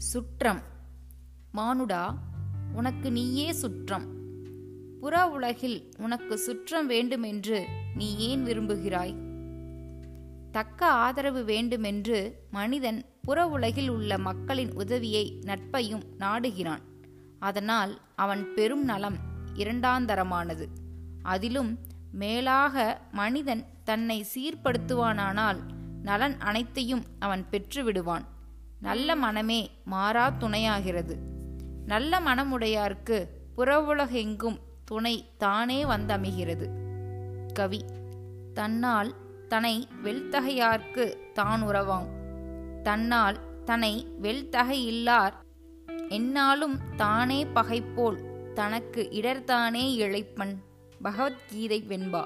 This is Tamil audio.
சுற்றம். மானுடா உனக்கு நீயே சுற்றம். புற உலகில் உனக்கு சுற்றம் வேண்டுமென்று நீ ஏன் விரும்புகிறாய்? தக்க ஆதரவு வேண்டுமென்று மனிதன் புற உலகில் உள்ள மக்களின் உதவியை நட்பையும் நாடுகிறான். அதனால் அவன் பெரும் நலம் இரண்டாந்தரமானது. அதிலும் மேலாக மனிதன் தன்னை சீர்படுத்துவானானால் நலன் அனைத்தையும் அவன் பெற்றுவிடுவான். நல்ல மனமே மாறா துணையாகிறது. நல்ல மனமுடையார்க்கு புறவுலகெங்கும் துணை தானே வந்தமைகிறது. கவி தன்னால் தனை வெல்தகையார்க்கு தான் உறவாம். தன்னால் தன்னை வெல்தகையில்லார் என்னாலும் தானே பகைப்போல் தனக்கு இடர்தானே இழைப்பன். பகவத்கீதை வெண்பா.